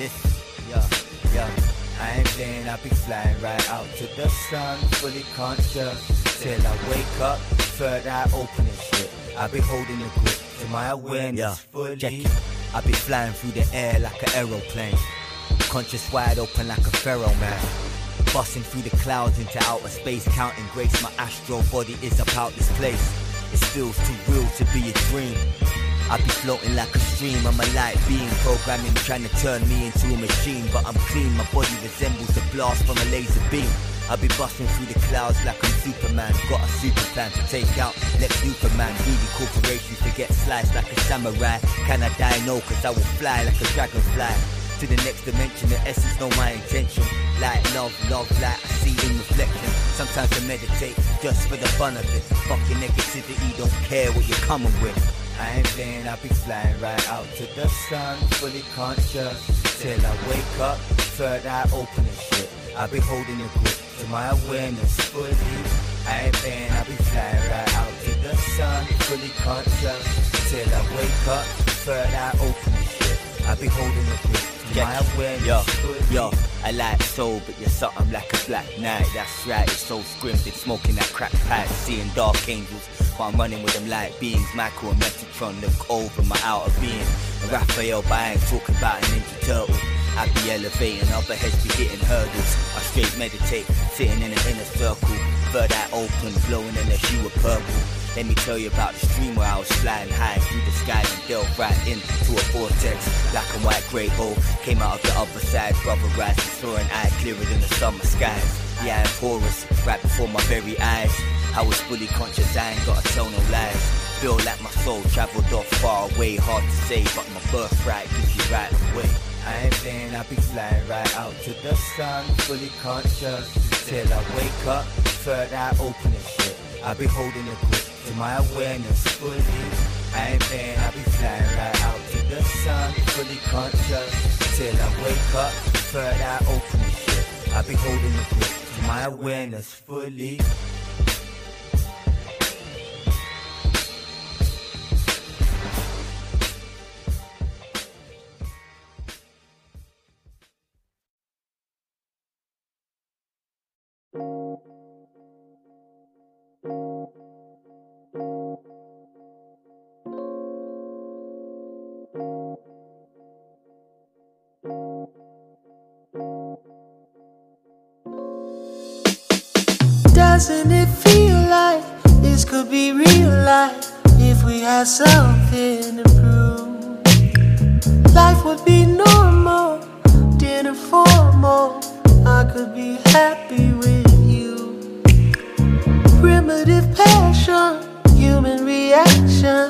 Listen, yeah, yeah. I ain't playing, I be flying right out to the sun, fully conscious. Till I wake up, third eye open and shit. I be holding the grip to my awareness Yeah, fully. check it. I be flying through the air like an aeroplane. Conscious wide open like a pharaoh man. Busting through the clouds into outer space, counting grace. My astral body is about this place. It feels too real to be a dream. I be floating like a stream, I'm a light beam programming, trying to turn me into a machine. But I'm clean, my body resembles a blast from a laser beam. I be busting through the clouds like I'm Superman. Got a super to take out Lex Superman. Greedy corporations to get sliced like a samurai. Can I die? No, cause I will fly like a dragonfly. To the next dimension, the essence know my intention. Light, love, love, light, I see in reflection. Sometimes I meditate just for the fun of it. Fuck your negativity, don't care what you're coming with. I ain't playing, I be flying right out to the sun, fully conscious. Till I wake up, third eye open and shit. I be holding the grip to my awareness fully. I ain't playing, I be flying right out to the sun, fully conscious. Till I wake up, third eye open and shit. I be holding the grip to my awareness Yo, yo, I like soul, but you're something like a black knight. That's right, it's so scrimpted, smoking that crack pipe, seeing dark angels. I'm running with them light beings, Michael and Metatron look over my outer being. And Raphael, ain't talking about an Ninja Turtle. I be elevating, other heads be hitting hurdles. I straight meditate, sitting in an inner circle. Third eye open, glowing in a hue of purple. Let me tell you about the stream where I was flying high through the sky and delved right into a vortex. Black and white grey hole came out of the other side. Brother rising, an eye clearer than the summer skies. Eye of Horus, right before my very eyes. I was fully conscious, I ain't gotta tell no lies. Feel like my soul traveled off far away, hard to say, but my birthright gives you right away. I ain't playing, I be flying right out to the sun, fully conscious. Till I wake up, third eye open and shit. I be holding the grip to my awareness fully. I ain't playing, I be flying right out to the sun, fully conscious. Till I wake up, third eye open and shit. I be holding the grip my awareness fully. Doesn't it feel like this could be real life if we had something to prove? Life would be normal, dinner formal. I could be happy with you. Primitive passion, human reactions,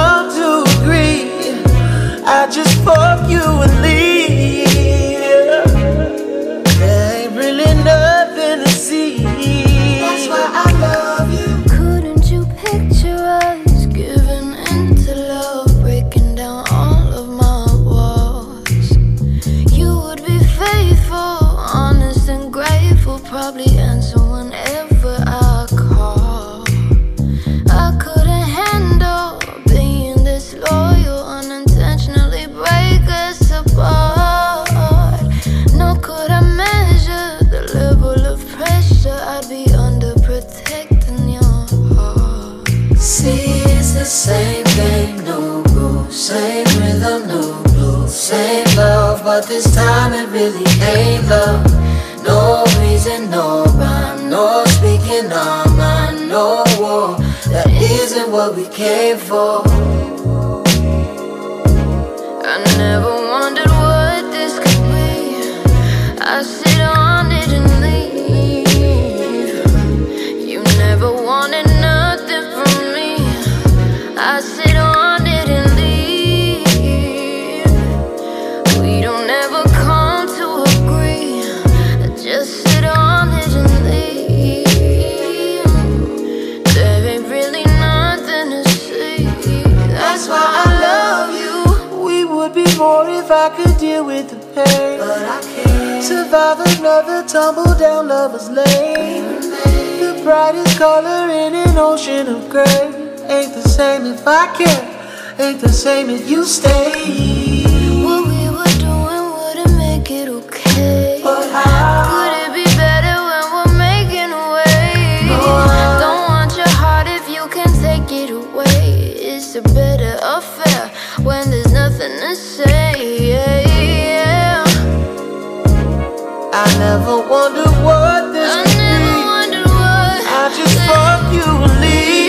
come to agree. I just fuck you and leave. This time it really ain't love. No reason, no rhyme, no speaking our mind, no war. That isn't what we came for. if I could deal with the pain. But I can't. Survive another tumble down lover's lane. The brightest color in an ocean of gray. Ain't the same if I can't. Ain't the same if you stay. What we were doing wouldn't make it okay. But how? Better affair when there's nothing to say. I never wondered what this I could be. What I just thought you would leave.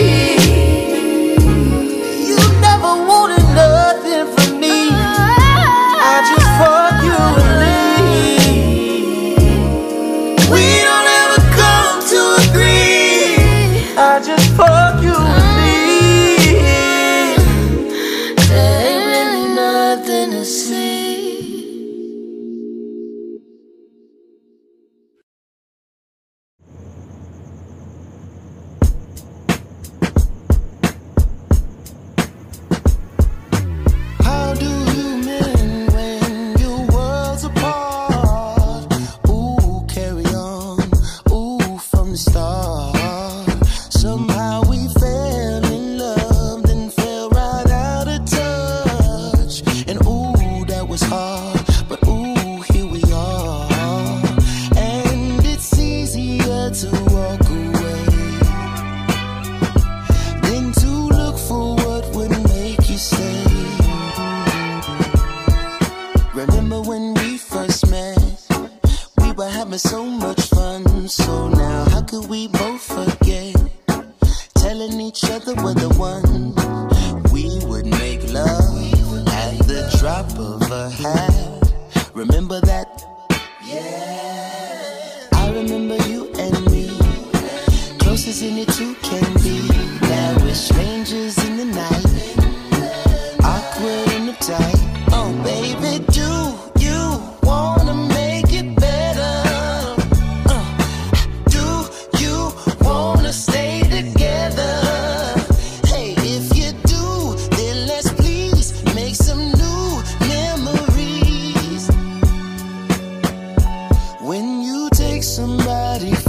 somebody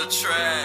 the track.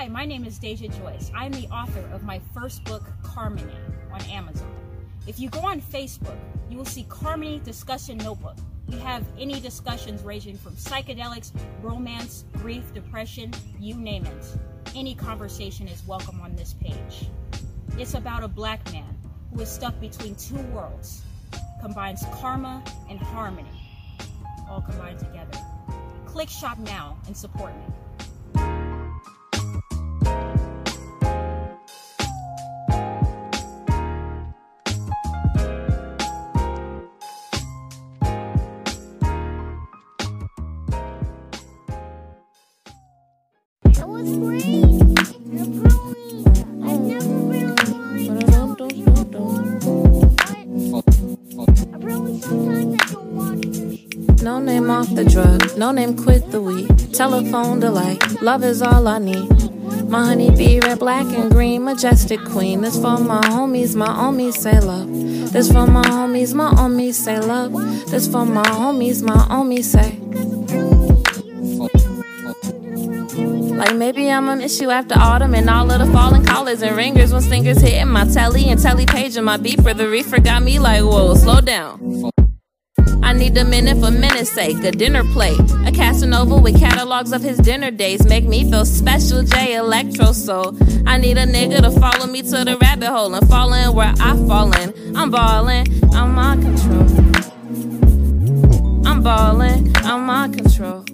Hi, my name is Deja Joyce. I'm the author of my first book, Carmony, on Amazon. If you go on Facebook, you will see Carmony Discussion Notebook. We have any discussions ranging from psychedelics, romance, grief, depression, you name it. Any conversation is welcome on this page. It's about a black man who is stuck between two worlds, combines karma and harmony, all combined together. Click shop now and support me. Name quit the weed. Telephone delight, love is all I need. My honey bee, red, black, and green, majestic queen. This for my homies, my homies say love. This for my homies, my homies say love. This for my homies, my homies say. Like maybe I'ma miss you after autumn and all of the falling collars and ringers when stingers hitting my telly and telly page and my beeper. The reefer got me like, whoa, slow down. I need a minute for minute's sake, a dinner plate. A Casanova with catalogs of his dinner days make me feel special, J Electro Soul. I need a nigga to follow me to the rabbit hole and fall in where I fall in. I'm ballin', I'm on control. I'm ballin', I'm on control.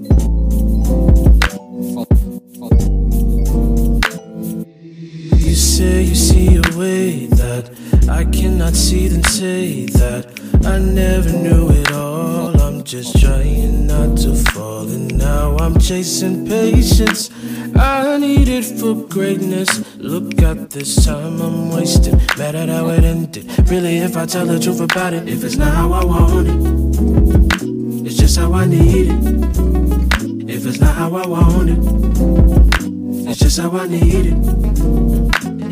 You say you see a way that I cannot see, then say that I never knew it all. I'm just trying not to fall, and now I'm chasing patience. I need it for greatness. Look at this time I'm wasting. Mad at how it ended. Really, if I tell the truth about it, if it's not how I want it, it's just how I need it. If it's not how I want it, it's just how I need it.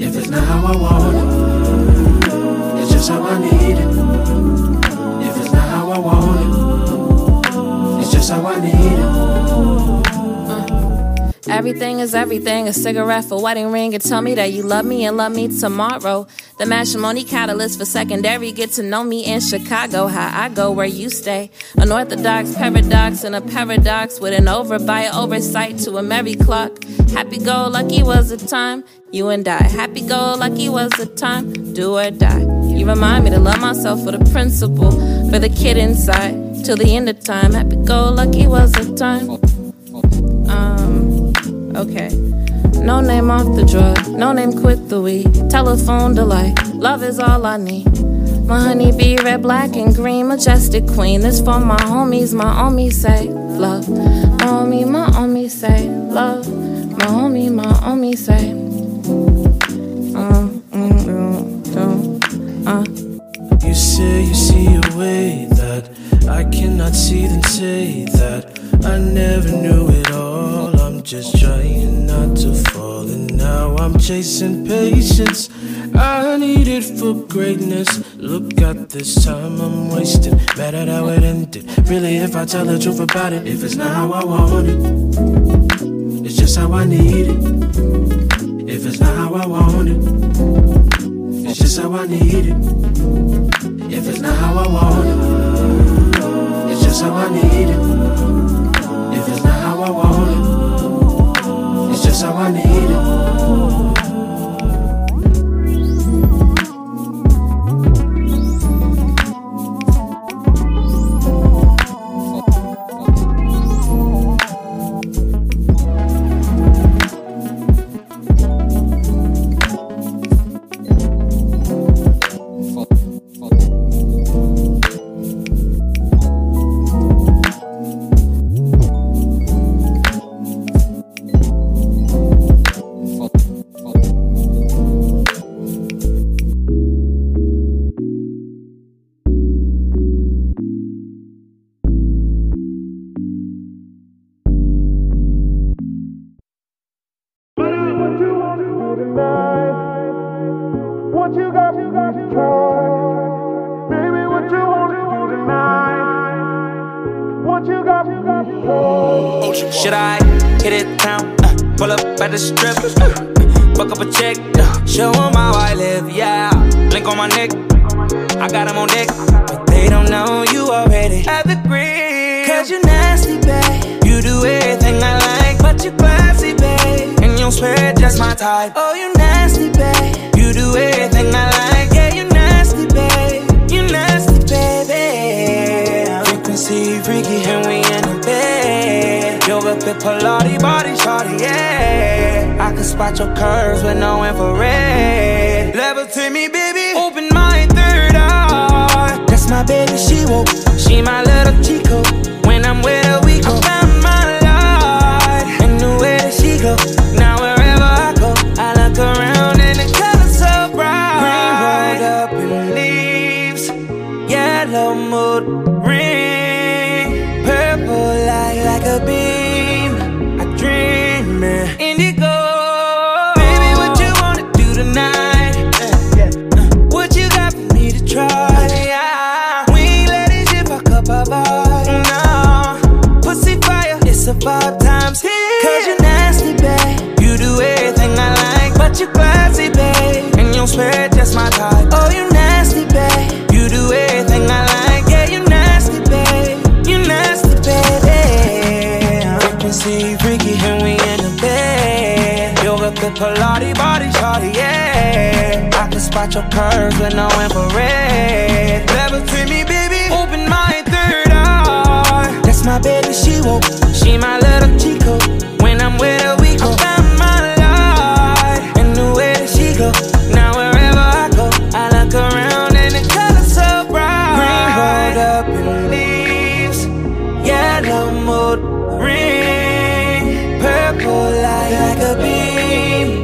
If it's not how I want it, it's just how I need it. Everything is everything. A cigarette for wedding ring. And tell me that you love me and love me tomorrow. The matrimony catalyst for secondary. Get to know me in Chicago. How I go where you stay. An orthodox paradox and a paradox with an over by oversight to a merry clock. Happy go lucky was the time. You and I. Happy go lucky was the time. Do or die. You remind me to love myself for the principle. For the kid inside. Till the end of time. Happy go lucky was the time. Okay. No name off the drug, no name quit the weed. Telephone delight, love is all I need. My honey bee, red, black, and green, majestic queen. This for my homies, my homies say love. My homie, my homie say love. My homie, my homie say. Mm, mm, uh. You say you see a way that I cannot see, then say that I never knew it all. Just trying not to fall, and now I'm chasing patience. I need it for greatness. Look at this time I'm wasting. Mad at how it ended. Really, if I tell the truth about it, if it's not how I want it, it's just how I need it. If it's not how I want it, it's just how I need it. I got them on deck. But they don't know you already have the green. Cause you nasty, babe. You do everything I like, but you classy, babe. And you swear just my type. Oh, you nasty, babe. You do everything I like, yeah, you nasty, babe. You nasty, baby. Frequency freaky, and we in the bed. You're Yoga fit Pilates, body shawty, yeah. I can spot your curves with no infrared. Levitate me, baby. My baby, she woke. She my little Chico. When I'm with her, we go. Swear just my type. Oh, you nasty, babe. You do everything I like, yeah, you nasty, babe. You nasty, baby. Frequency freaky, and we in the bed. Yoga fit Pilates, body shawty, yeah. I can spot your curves with no infrared. Levitate me, baby. Open my third eye. That's my baby, she woke. She my little Chico. When I'm with her, Mood ring. Purple light like a beam.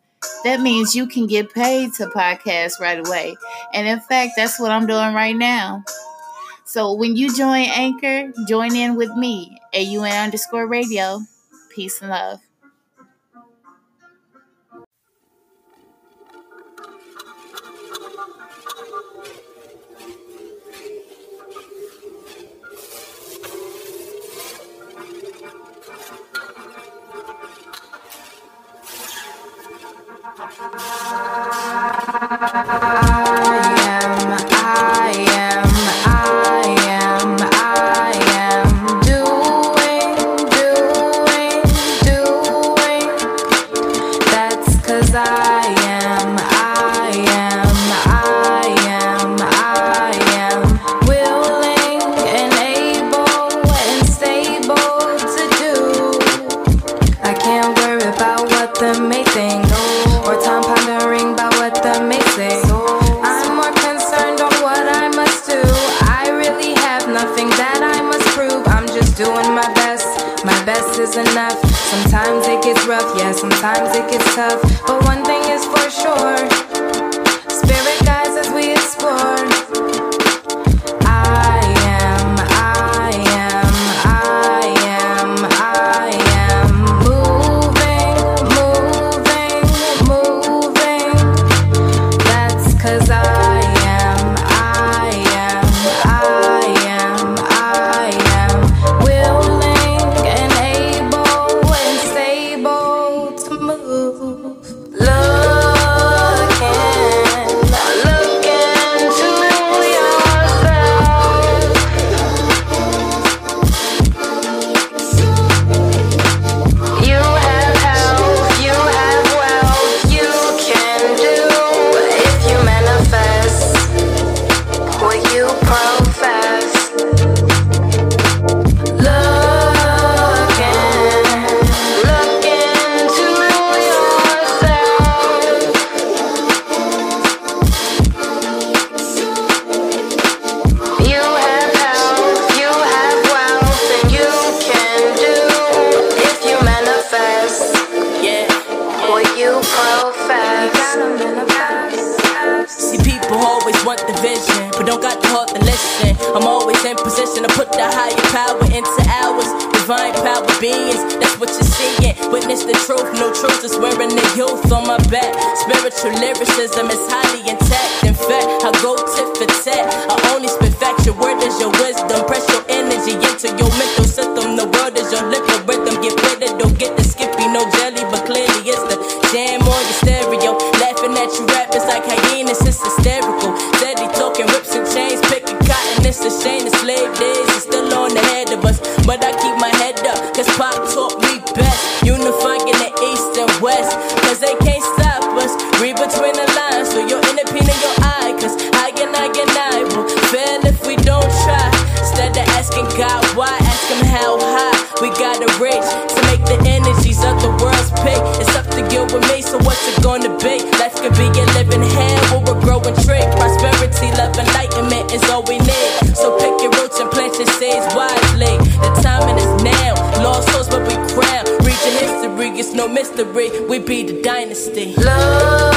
That means you can get paid to podcast right away. And in fact, that's what I'm doing right now. So when you join Anchor, join in with me, AUN underscore radio. Peace and love. the stereo. Laughing at you rappers like hyenas, it's hysterical. Steady talking rips and chains, picking cotton, it's a shame. The slave days is still on the head of us, but I keep mystery. We be the dynasty. Love.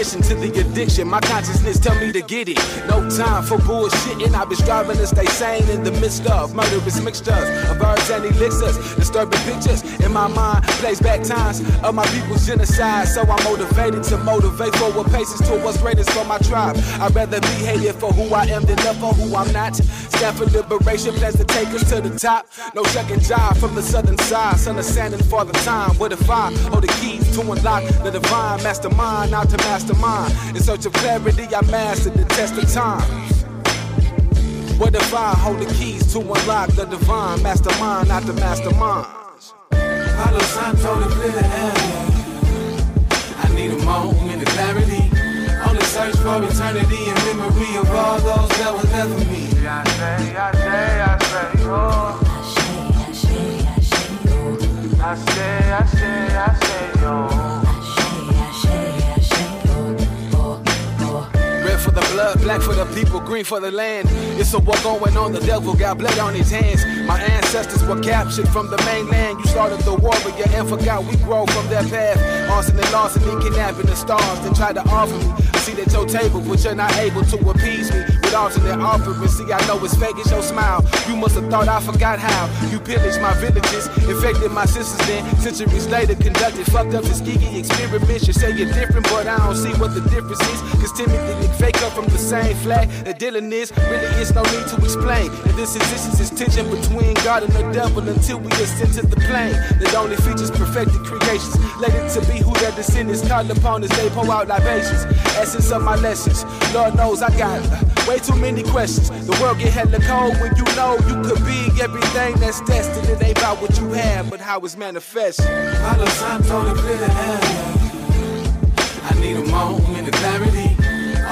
Addition to the addiction. My consciousness tell me to get it. No time for bullshitting. I've been striving to stay sane in the midst of murderous mixtures of herbs and elixirs. Disturbing pictures in my mind plays back times of my people's genocide. So I'm motivated to motivate forward paces towards greatness for my tribe. I'd rather be hated for who I am than love for who I'm not. Stand for liberation, plans to take us to the top. No second job from the southern side. Son of sanding for the time. What if I hold the keys to unlock the divine mastermind? Not to mastermind. In search of clarity, I mastered the test of time. What if I hold the keys to unlock the divine mastermind, not the mastermind? Palo Santo to clear the air. I need a moment of clarity. On the search for eternity and memory of all those that were left for me. I say, I say, I say, oh. I say, I say, I say, oh. Blood, black for the people, green for the land. It's a war going on, the devil got blood on his hands. My ancestors were captured from the mainland. You started the warrior and forgot we grow from that path. Arson and Lawson, larceny, kidnapping the stars, then tried to offer me. See at your table, but you're not able to appease me with alternate offerings. See, I know it's fake, it's your smile. You must have thought I forgot how. You pillaged my villages, infected my sisters, then centuries later conducted fucked up Tuskegee experiments. You say you're different, but I don't see what the difference is. Cause Timothy fake up from the same flag that Dylan is. Really, it's no need to explain. And this existence is tension between God and the devil until we ascend to the plane that only features perfected creations. Let it to be who their descendants called upon as they pour out libations. Essence of my lessons. Lord knows I got uh, way too many questions. The world get hella cold when you know you could be everything that's destined. It ain't about what you have, but how it's manifested. Palo Santo to clear the air. I need a moment of clarity.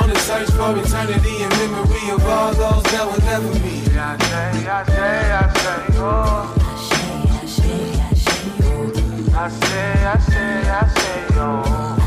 On the search for eternity and memory of all those that were left for me. I say, I say, I say, oh. I say, I say, I say, oh.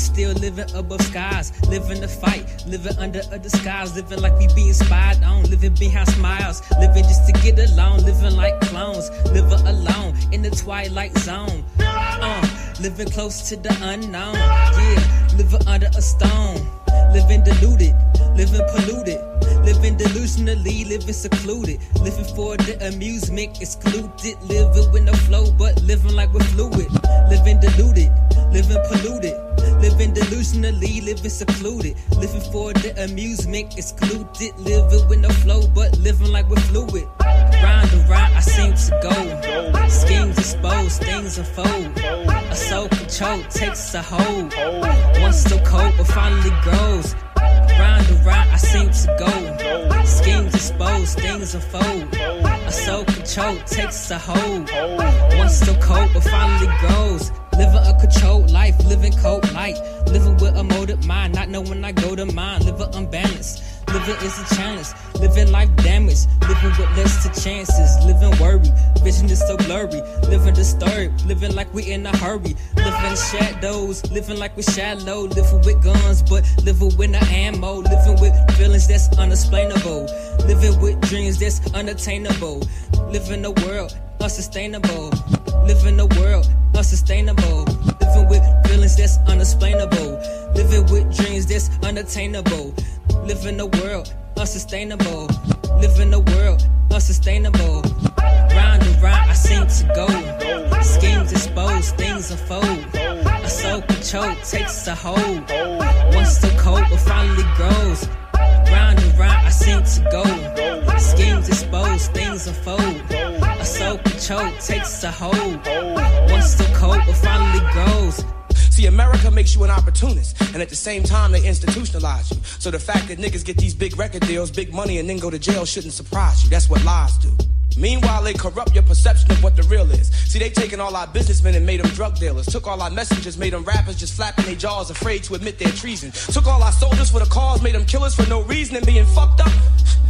But still living above skies. Living the fight, living under a disguise. Living like we being spied on. Living behind smiles. Living just to get along. Living like clones. Living alone in the twilight zone. Uh, living close to the unknown. Yeah, living under a stone. Living deluded. Living polluted. Living delusionally, living secluded. Living for the amusement, excluded. Living with no flow, but living like we're fluid. Living deluded, living polluted. Living delusionally, living secluded. Living for the amusement, excluded. Living with no flow, but living like we're fluid. Round and round, I seem to go. Schemes exposed, things unfold. A soul control takes a hold. Once still cold, but finally grows. Round and round, I seem to go. Schemes exposed, things unfold. A soul control takes a hold. Once still cold, but finally grows. Living a controlled life, living cold light. Living with a motive mind, not knowing I go to mine. Living unbalanced. Living is a challenge. Living life damage. Living with less to chances. Living worry. Vision is so blurry. Living disturbed. Living like we in a hurry. Living in shadows. Living like we shallow. Living with guns, but living with no ammo. Living with feelings that's unexplainable. Living with dreams that's unattainable. Living a world unsustainable. Living a world unsustainable. Living with feelings that's unexplainable. Living with dreams that's unattainable. Living a world unsustainable. Living a world unsustainable. Round and round, I seem to go. Schemes exposed, things unfold. A soul control takes a hold. Once the cold, but finally grows. Round and round, I seem to go. Schemes exposed, things unfold. A soul control takes a hold. Once the cold, but finally grows. See, America makes you an opportunist, and at the same time, they institutionalize you. So the fact that niggas get these big record deals, big money, and then go to jail shouldn't surprise you. That's what lies do. Meanwhile, they corrupt your perception of what the real is. See, they taken all our businessmen and made them drug dealers. Took all our messengers, made them rappers just flapping their jaws, afraid to admit their treason. Took all our soldiers for the cause, made them killers for no reason and being fucked up.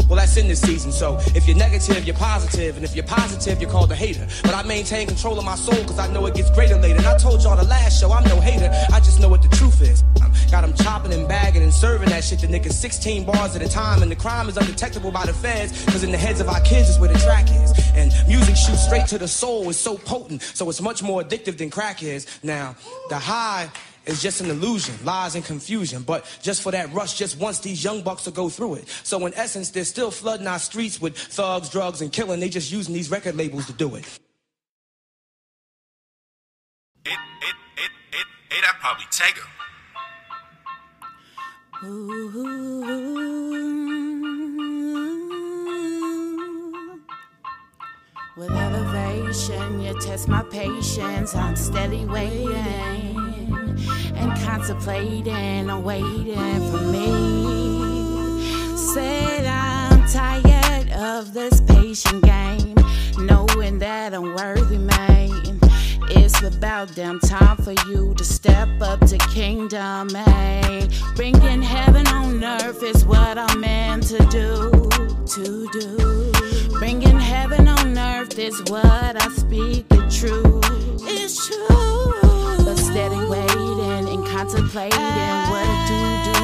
Well, that's in this season, so if you're negative, you're positive, and if you're positive, you're called a hater. But I maintain control of my soul, cause I know it gets greater later. And I told y'all the last show, I'm no hater, I just know what the truth is. I'm Got them chopping and bagging and serving that shit to niggas 16 bars at a time. And the crime is undetectable by the feds, cause in the heads of our kids is where the track is. And music shoots straight to the soul, it's so potent, so it's much more addictive than crack is. Now, the high is just an illusion, lies and confusion. But just for that rush, just once these young bucks will go through it. So in essence, they're still flooding our streets with thugs, drugs, and killing. They just using these record labels to do it. It, it, it, it, that probably Tega. With elevation, you test my patience. I'm steady waiting and contemplating on waiting for me. Said I'm tired of this patient game, knowing that I'm worthy, man. It's about damn time for you to step up to kingdom, man. Bringing heaven on earth is what I'm meant to do, to do. Bringing heaven on earth is what I speak the truth. It's true. But steady waiting and contemplating what to do, do.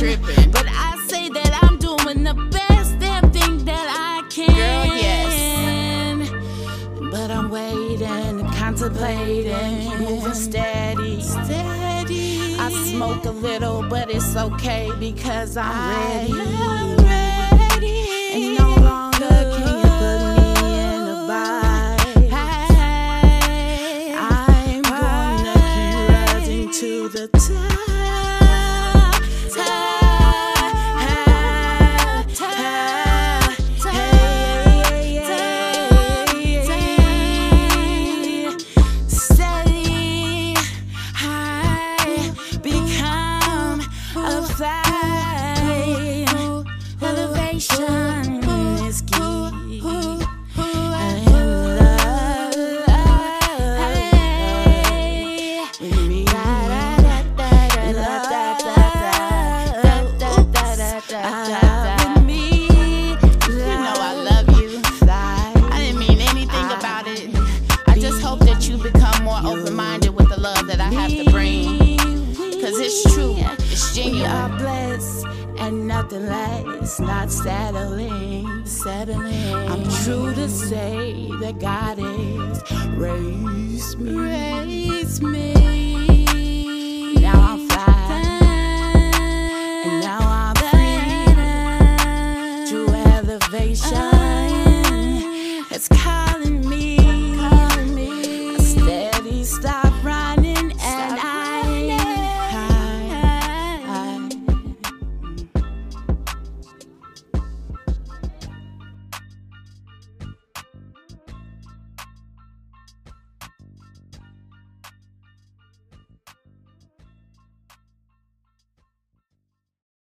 Children. But I say that I'm doing the best damn thing that I can. Girl, yes. But I'm waiting, contemplating, moving steady. Steady. I smoke a little, but it's okay because I'm ready. And no longer can you put me in a. I'm gonna keep rising to the top.